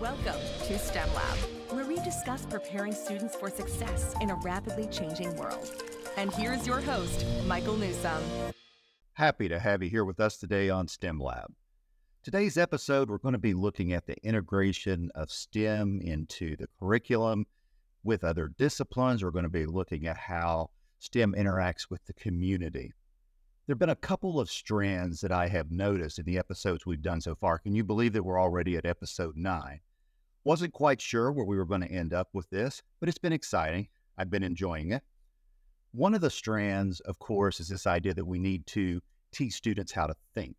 Welcome to STEM Lab, where we discuss preparing students for success in a rapidly changing world. And here's your host, Michael Newsome. Happy to have you here with us today on STEM Lab. Today's episode, we're going to be looking at the integration of STEM into the curriculum with other disciplines. We're going to be looking at how STEM interacts with the community. There have been a couple of strands that I have noticed in the episodes we've done so far. Can you believe that we're already at episode nine? Wasn't quite sure where we were going to end up with this, but it's been exciting. I've been enjoying it. One of the strands, of course, is this idea that we need to teach students how to think.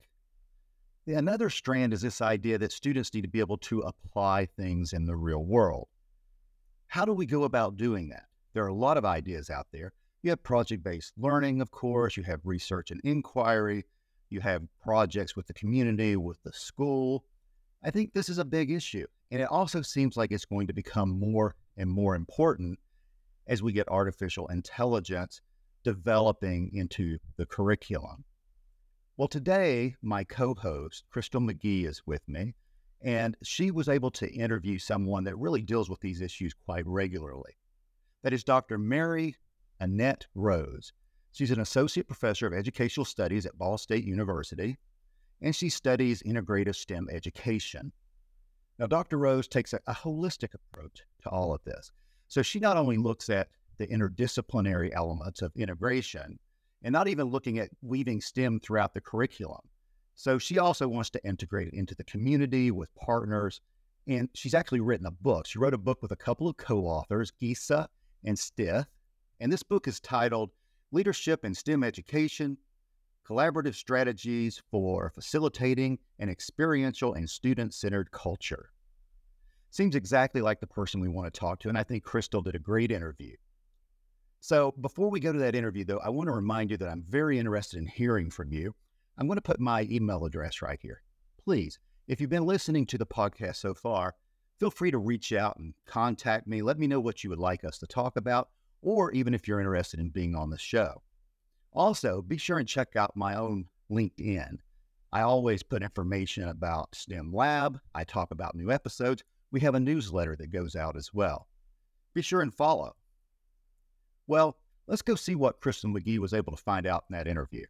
Another strand is this idea that students need to be able to apply things in the real world. How do we go about doing that? There are a lot of ideas out there. You have project based learning, of course, you have research and inquiry, you have projects with the community, with the school. I think this is a big issue. And it also seems like it's going to become more and more important as we get artificial intelligence developing into the curriculum. Well, today, my co host, Crystal McGee, is with me, and she was able to interview someone that really deals with these issues quite regularly. That is Dr. Mary Annette Rose. She's an associate professor of educational studies at Ball State University, and she studies integrative STEM education. Now, Dr. Rose takes a, a holistic approach to all of this. So she not only looks at the interdisciplinary elements of integration, and not even looking at weaving STEM throughout the curriculum. So she also wants to integrate it into the community with partners. And she's actually written a book. She wrote a book with a couple of co authors, Geesa and Stith. And this book is titled Leadership in STEM Education Collaborative Strategies for Facilitating an Experiential and Student Centered Culture. Seems exactly like the person we want to talk to. And I think Crystal did a great interview. So before we go to that interview, though, I want to remind you that I'm very interested in hearing from you. I'm going to put my email address right here. Please, if you've been listening to the podcast so far, feel free to reach out and contact me. Let me know what you would like us to talk about, or even if you're interested in being on the show. Also, be sure and check out my own LinkedIn. I always put information about STEM Lab. I talk about new episodes. We have a newsletter that goes out as well. Be sure and follow. Well, let's go see what Crystal McGee was able to find out in that interview.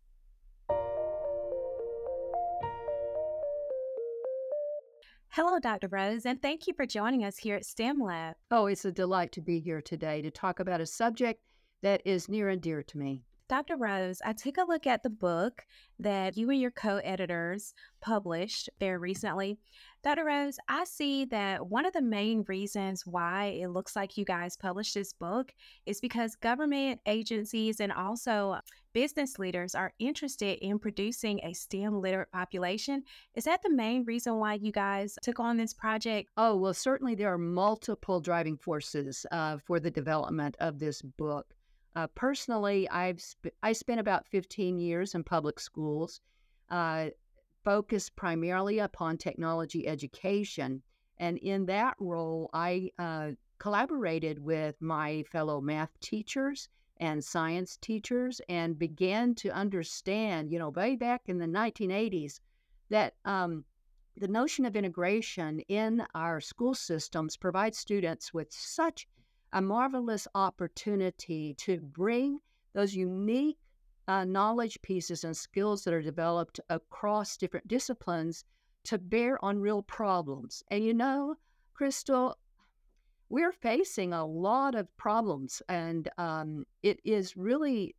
Hello, Dr. Rose, and thank you for joining us here at STEM Lab. Oh, it's a delight to be here today to talk about a subject that is near and dear to me. Dr. Rose, I took a look at the book that you and your co editors published very recently. Dr. Rose, I see that one of the main reasons why it looks like you guys published this book is because government agencies and also business leaders are interested in producing a STEM literate population. Is that the main reason why you guys took on this project? Oh, well, certainly there are multiple driving forces uh, for the development of this book. Uh, personally, I've sp- I spent about 15 years in public schools. Uh, focused primarily upon technology education. And in that role, I uh, collaborated with my fellow math teachers and science teachers and began to understand, you know, way back in the 1980s, that um, the notion of integration in our school systems provides students with such a marvelous opportunity to bring those unique uh, knowledge pieces and skills that are developed across different disciplines to bear on real problems. And you know, Crystal, we're facing a lot of problems, and um, it is really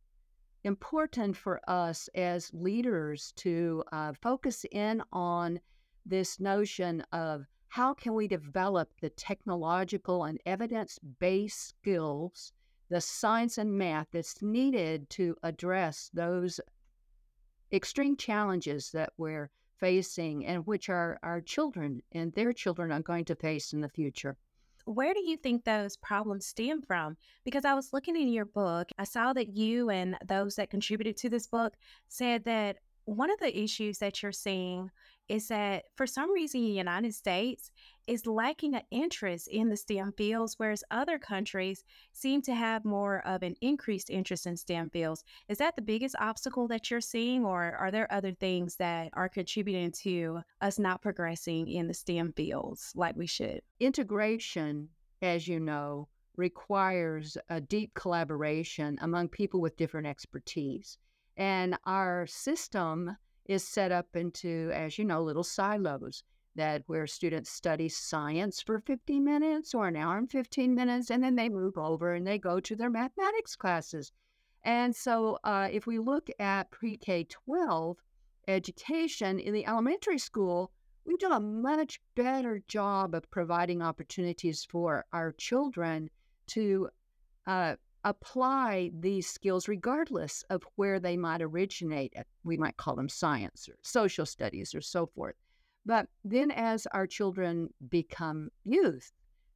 important for us as leaders to uh, focus in on this notion of how can we develop the technological and evidence-based skills the science and math that's needed to address those extreme challenges that we're facing and which our, our children and their children are going to face in the future. Where do you think those problems stem from? Because I was looking in your book, I saw that you and those that contributed to this book said that one of the issues that you're seeing is that for some reason, the United States is lacking an interest in the STEM fields, whereas other countries seem to have more of an increased interest in STEM fields. Is that the biggest obstacle that you're seeing, or are there other things that are contributing to us not progressing in the STEM fields like we should? Integration, as you know, requires a deep collaboration among people with different expertise. And our system is set up into, as you know, little silos that where students study science for 15 minutes or an hour and 15 minutes, and then they move over and they go to their mathematics classes. And so, uh, if we look at pre K 12 education in the elementary school, we've done a much better job of providing opportunities for our children to uh, apply these skills regardless of where they might originate. We might call them science or social studies or so forth. But then as our children become youth,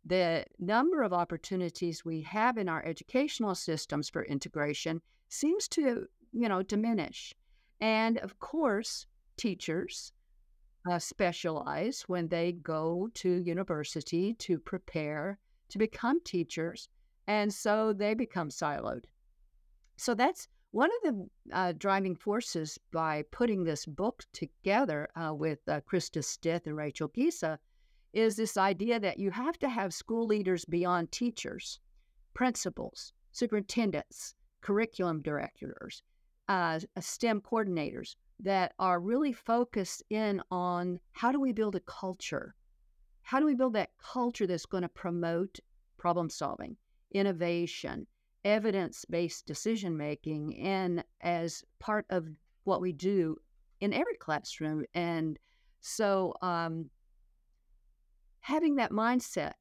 the number of opportunities we have in our educational systems for integration seems to, you know, diminish. And of course, teachers uh, specialize when they go to university to prepare to become teachers. And so they become siloed. So that's one of the uh, driving forces by putting this book together uh, with uh, Krista Stith and Rachel Geesa is this idea that you have to have school leaders beyond teachers, principals, superintendents, curriculum directors, uh, STEM coordinators that are really focused in on how do we build a culture? How do we build that culture that's going to promote problem solving, innovation, evidence based decision making, and as part of what we do in every classroom. And so, um, having that mindset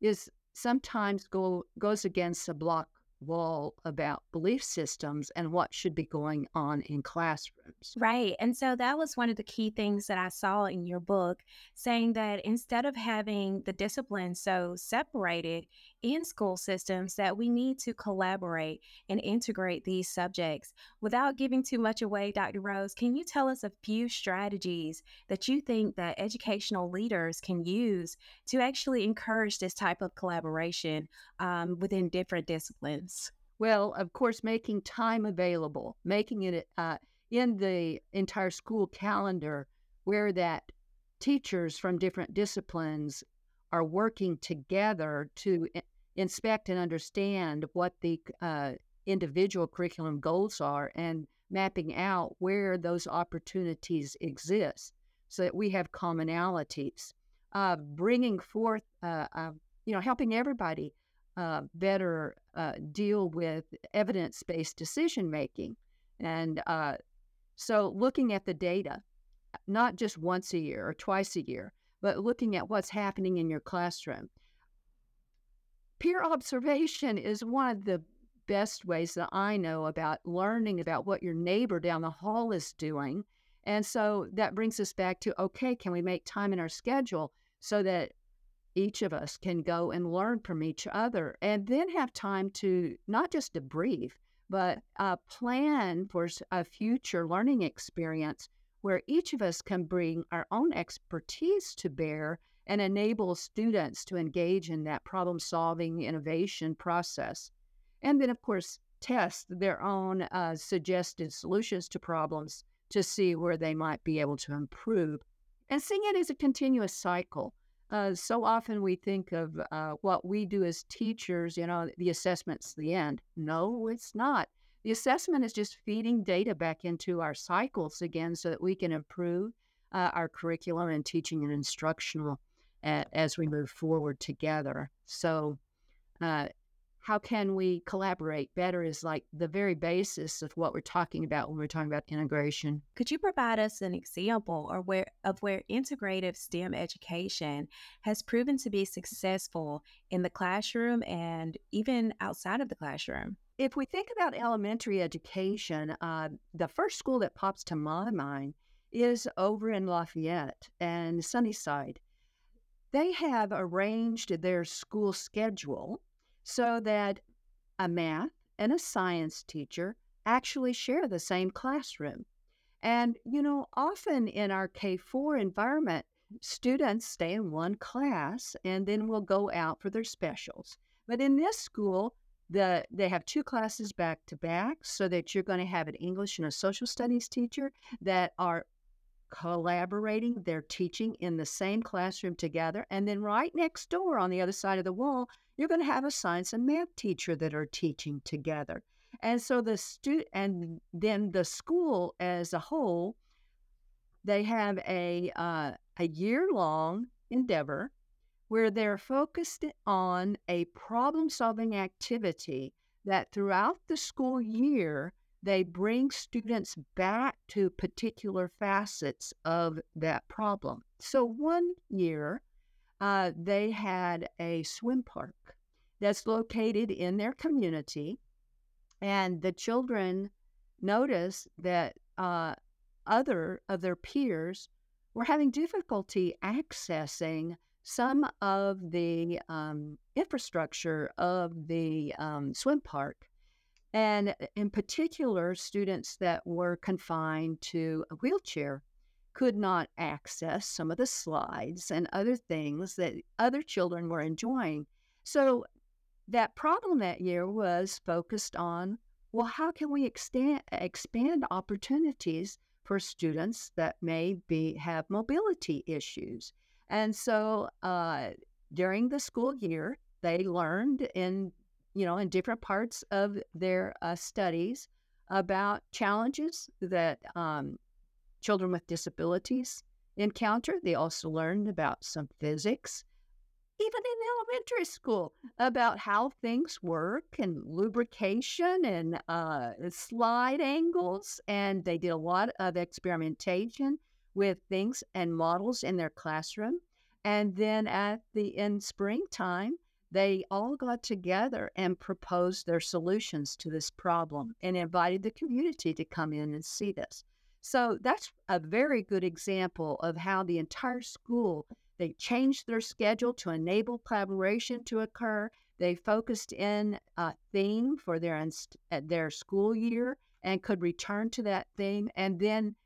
is sometimes go, goes against a block wall about belief systems and what should be going on in classrooms. Right. And so that was one of the key things that I saw in your book, saying that instead of having the disciplines so separated in school systems, that we need to collaborate and integrate these subjects. Without giving too much away, Dr. Rose, can you tell us a few strategies that you think that educational leaders can use to actually encourage this type of collaboration um, within different disciplines? Well, of course, making time available, making it uh, in the entire school calendar where that teachers from different disciplines are working together to inspect and understand what the uh, individual curriculum goals are and mapping out where those opportunities exist so that we have commonalities. Uh, bringing forth, uh, uh you know, helping everybody uh, better uh, deal with evidence based decision making. And so looking at the data, not just once a year or twice a year, but looking at what's happening in your classroom. Peer observation is one of the best ways that I know about learning about what your neighbor down the hall is doing. And so that brings us back to okay, can we make time in our schedule so that each of us can go and learn from each other and then have time to not just debrief, but uh, plan for a future learning experience where each of us can bring our own expertise to bear and enable students to engage in that problem solving innovation process. And then, of course, test their own uh, suggested solutions to problems to see where they might be able to improve. And seeing it as a continuous cycle uh, so often we think of uh, what we do as teachers, you know, the assessment's the end. No, it's not. The assessment is just feeding data back into our cycles again so that we can improve uh, our curriculum and teaching and instructional as we move forward together. So, uh, how can we collaborate better is like the very basis of what we're talking about when we're talking about integration. Could you provide us an example or where of where integrative STEM education has proven to be successful in the classroom and even outside of the classroom? If we think about elementary education, uh, the first school that pops to my mind is over in Lafayette and Sunnyside. They have arranged their school schedule so that a math and a science teacher actually share the same classroom. And, you know, often in our K 4 environment, students stay in one class and then will go out for their specials. But in this school, the they have two classes back to back so that you're going to have an English and a social studies teacher that are collaborating, they're teaching in the same classroom together. And then right next door on the other side of the wall, you're going to have a science and math teacher that are teaching together. And so the stu- and then the school as a whole, they have a uh, a year long endeavor where they're focused on a problem solving activity that throughout the school year they bring students back to particular facets of that problem. So one year, uh, they had a swim park that's located in their community, and the children noticed that uh, other of their peers were having difficulty accessing some of the um, infrastructure of the um, swim park and uh, in particular, students that were confined to a wheelchair could not access some of the slides and other things that other children were enjoying. So that problem that year was focused on well, how can we extend, expand opportunities for students that may be have mobility issues? And so uh, during the school year, they learned in you know, in different parts of their uh, studies about challenges that um, children with disabilities encounter. They also learned about some physics, even in elementary school, about how things work and lubrication and uh, slide angles. And they did a lot of experimentation with things and models in their classroom. And then at the in springtime, they all got together and proposed their solutions to this problem and invited the community to come in and see this. So that's a very good example of how the entire school they changed their schedule to enable collaboration to occur. They focused in a theme for their their school year and could return to that theme, and then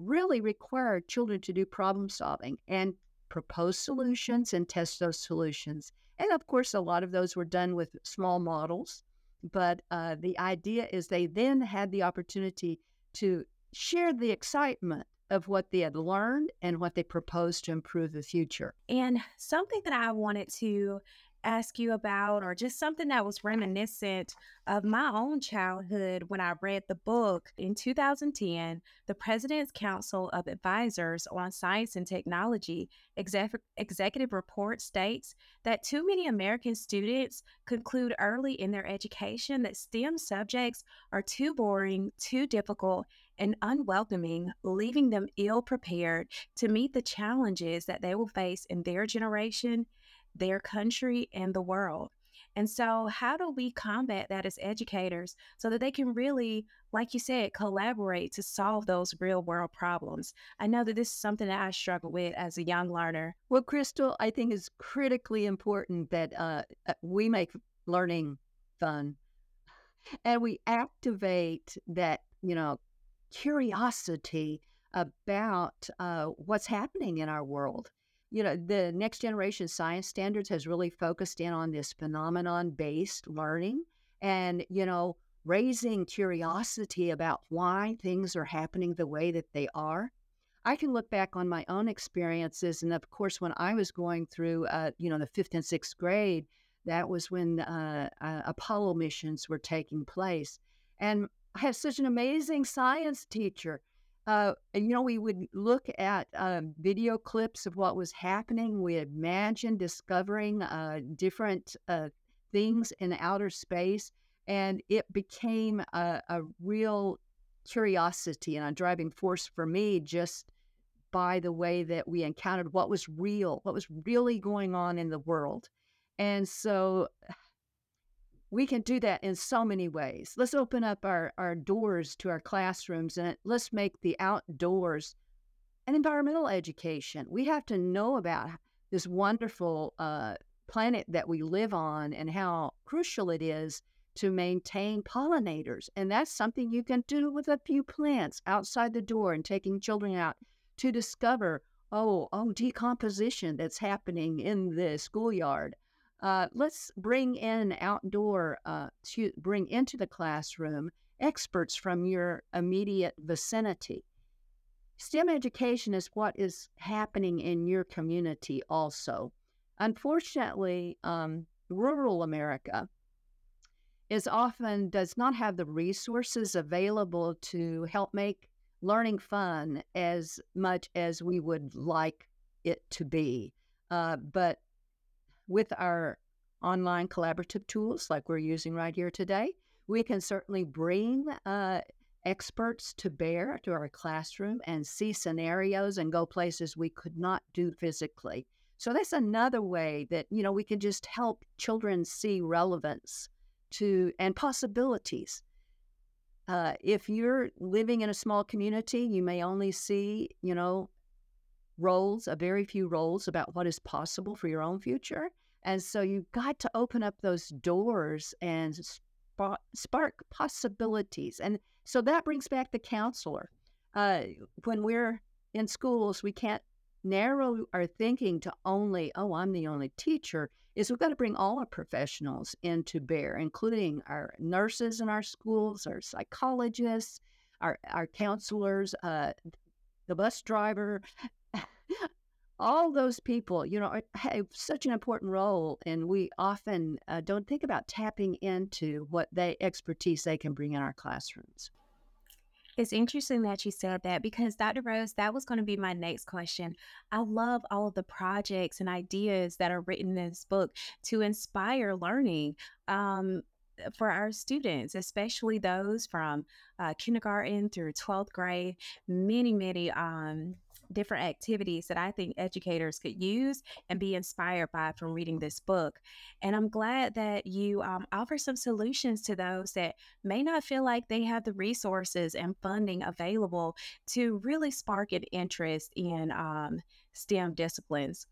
really required children to do problem solving and propose solutions and test those solutions. And of course, a lot of those were done with small models. But uh, the idea is they then had the opportunity to share the excitement of what they had learned and what they proposed to improve the future. And something that I wanted to ask you about, or just something that was reminiscent of my own childhood when I read the book. In 2010, the President's Council of Advisors on Science and Technology exec- executive report states that too many American students conclude early in their education that STEM subjects are too boring, too difficult, and unwelcoming, leaving them ill prepared to meet the challenges that they will face in their generation their country and the world. And so, how do we combat that as educators so that they can really, like you said, collaborate to solve those real world problems? I know that this is something that I struggle with as a young learner. Well, Crystal, I think it's critically important that uh, uh we make learning fun and we activate that, you know, curiosity about uh, what's happening in our world you know, the next generation science standards has really focused in on this phenomenon based learning and, you know, raising curiosity about why things are happening the way that they are. I can look back on my own experiences. And of course, when I was going through, uh, you know, the fifth and sixth grade, that was when uh, uh, Apollo missions were taking place. And I have such an amazing science teacher uh, you know, we would look at uh, video clips of what was happening. We imagined discovering uh, different uh, things in outer space, and it became a, a, real curiosity and a driving force for me just by the way that we encountered what was real, what was really going on in the world. And so we can do that in so many ways. Let's open up our, our doors to our classrooms and let's make the outdoors an environmental education. We have to know about this wonderful uh, planet that we live on and how crucial it is to maintain pollinators. And that's something you can do with a few plants outside the door and taking children out to discover, oh, oh, decomposition that's happening in the schoolyard. Uh, let's bring in outdoor, uh, to bring into the classroom experts from your immediate vicinity. STEM education is what is happening in your community also. Unfortunately, um, rural America is often does not have the resources available to help make learning fun as much as we would like it to be. Uh, but with our online collaborative tools like we're using right here today, we can certainly bring uh, experts to bear to our classroom and see scenarios and go places we could not do physically. So that's another way that, you know, we can just help children see relevance to and possibilities. Uh, if you're living in a small community, you may only see, you know, roles, a very few roles about what is possible for your own future. And so you've got to open up those doors and spark, spark possibilities. And so that brings back the counselor. Uh, when we're in schools, we can't narrow our thinking to only, oh, I'm the only teacher, is we've got to bring all our professionals into bear, including our nurses in our schools, our psychologists, our, our counselors, uh, the bus driver, all those people, you know, have such an important role, and we often uh, don't think about tapping into what they expertise they can bring in our classrooms. It's interesting that you said that because Dr. Rose, that was going to be my next question. I love all of the projects and ideas that are written in this book to inspire learning. Um, for our students, especially those from uh, kindergarten through 12th grade, many, many um, different activities that I think educators could use and be inspired by from reading this book. And I'm glad that you um, offer some solutions to those that may not feel like they have the resources and funding available to really spark an interest in um, STEM disciplines.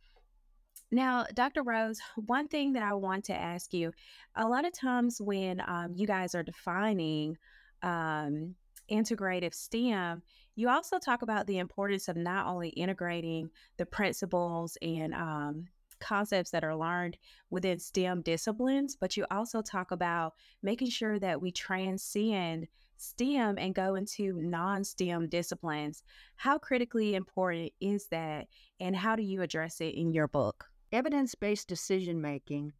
Now, Dr. Rose, one thing that I want to ask you a lot of times when um, you guys are defining um, integrative STEM, you also talk about the importance of not only integrating the principles and um, concepts that are learned within STEM disciplines, but you also talk about making sure that we transcend STEM and go into non STEM disciplines. How critically important is that, and how do you address it in your book? Evidence based decision making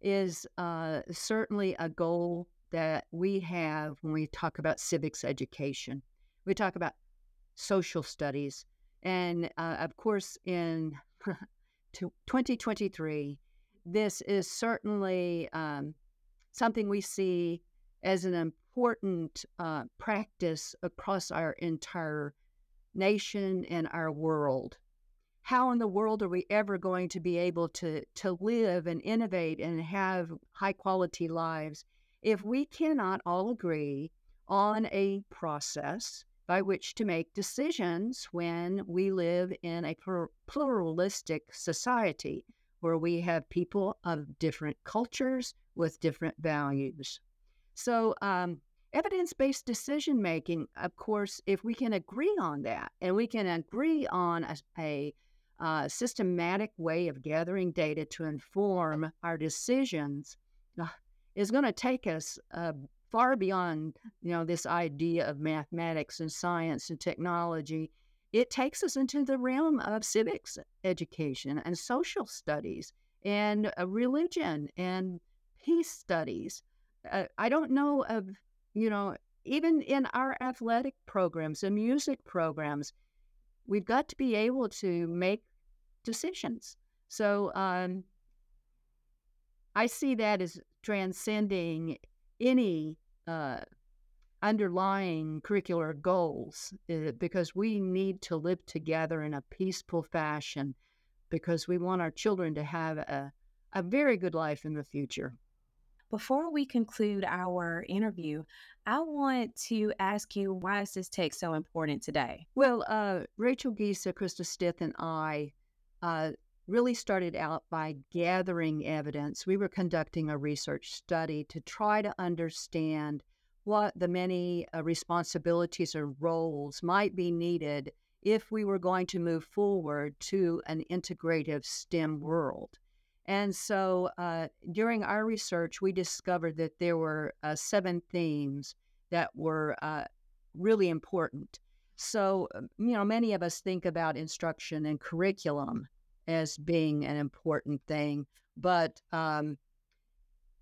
is uh, certainly a goal that we have when we talk about civics education. We talk about social studies. And uh, of course, in 2023, this is certainly um, something we see as an important uh, practice across our entire nation and our world. How in the world are we ever going to be able to, to live and innovate and have high quality lives if we cannot all agree on a process by which to make decisions when we live in a pluralistic society where we have people of different cultures with different values. So, um, evidence based decision making, of course, if we can agree on that and we can agree on a, a uh, systematic way of gathering data to inform our decisions, uh, is going to take us far beyond you know this idea of mathematics and science and technology. It takes us into the realm of civics education and social studies and uh, religion and peace studies. Uh, I don't know of you know even in our athletic programs and music programs, we've got to be able to make decisions. So um, I see that as transcending any uh, underlying curricular goals uh, because we need to live together in a peaceful fashion because we want our children to have a, a very good life in the future. Before we conclude our interview, I want to ask you why is this text so important today? Well, uh, Rachel Geesa, Krista Stith, and I uh, really started out by gathering evidence. We were conducting a research study to try to understand what the many uh, responsibilities or roles might be needed if we were going to move forward to an integrative STEM world. And so uh, during our research, we discovered that there were uh, seven themes that were uh, really important. So, um, you know, many of us think about instruction and curriculum as being an important thing, but um,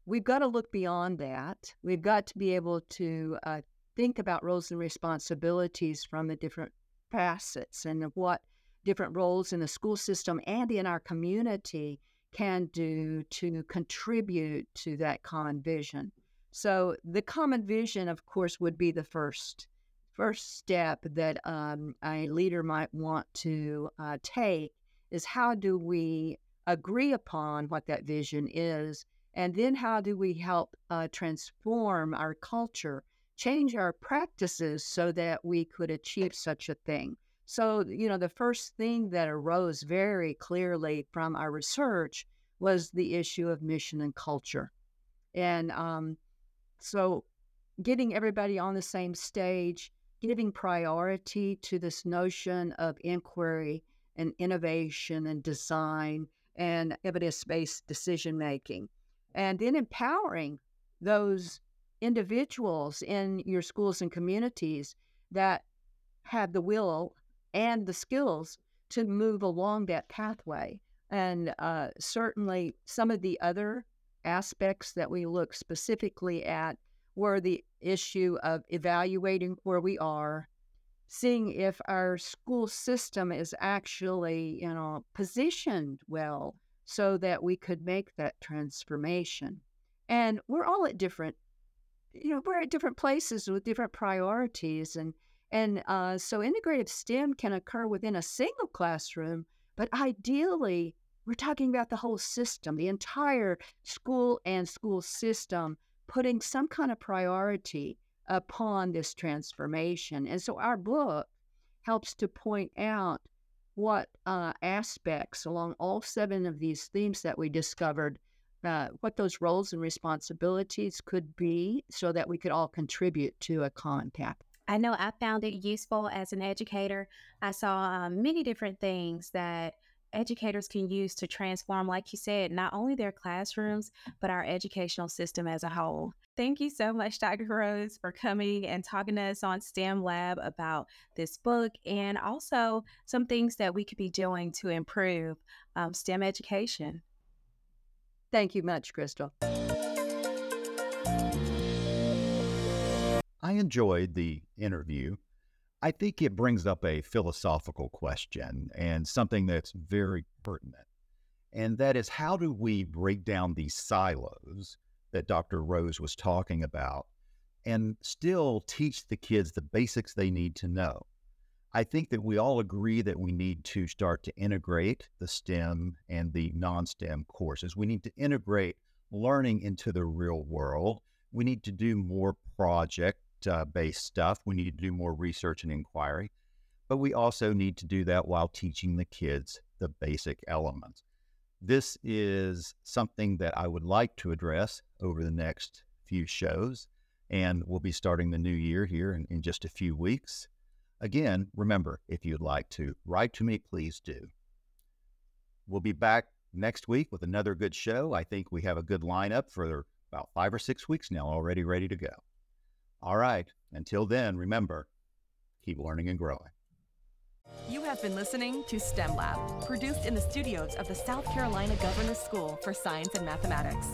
we've got to look beyond that. We've got to be able to uh, think about roles and responsibilities from the different facets and what different roles in the school system and in our community can do to contribute to that common vision. So the common vision, of course, would be the first first step that um, a leader might want to uh, take is how do we agree upon what that vision is, and then how do we help uh, transform our culture, change our practices so that we could achieve such a thing. So, you know, the first thing that arose very clearly from our research was the issue of mission and culture. And um, so, getting everybody on the same stage, giving priority to this notion of inquiry and innovation and design and evidence based decision making, and then empowering those individuals in your schools and communities that have the will and the skills to move along that pathway. And uh, certainly, some of the other aspects that we look specifically at were the issue of evaluating where we are, seeing if our school system is actually, you know, positioned well so that we could make that transformation. And we're all at different, you know, we're at different places with different priorities and and uh, so integrative STEM can occur within a single classroom, but ideally, we're talking about the whole system, the entire school and school system, putting some kind of priority upon this transformation. And so our book helps to point out what uh, aspects along all seven of these themes that we discovered, uh, what those roles and responsibilities could be so that we could all contribute to a path. I know I found it useful as an educator. I saw um, many different things that educators can use to transform, like you said, not only their classrooms, but our educational system as a whole. Thank you so much, Dr. Rose, for coming and talking to us on STEM Lab about this book and also some things that we could be doing to improve um, STEM education. Thank you much, Crystal. I enjoyed the interview. I think it brings up a philosophical question and something that's very pertinent. And that is how do we break down these silos that Dr. Rose was talking about and still teach the kids the basics they need to know? I think that we all agree that we need to start to integrate the STEM and the non STEM courses. We need to integrate learning into the real world. We need to do more project uh, based stuff. We need to do more research and inquiry, but we also need to do that while teaching the kids the basic elements. This is something that I would like to address over the next few shows, and we'll be starting the new year here in, in just a few weeks. Again, remember, if you'd like to write to me, please do. We'll be back next week with another good show. I think we have a good lineup for about five or six weeks now, already ready to go. All right. Until then, remember, keep learning and growing. You have been listening to STEM Lab, produced in the studios of the South Carolina Governor's School for Science and Mathematics.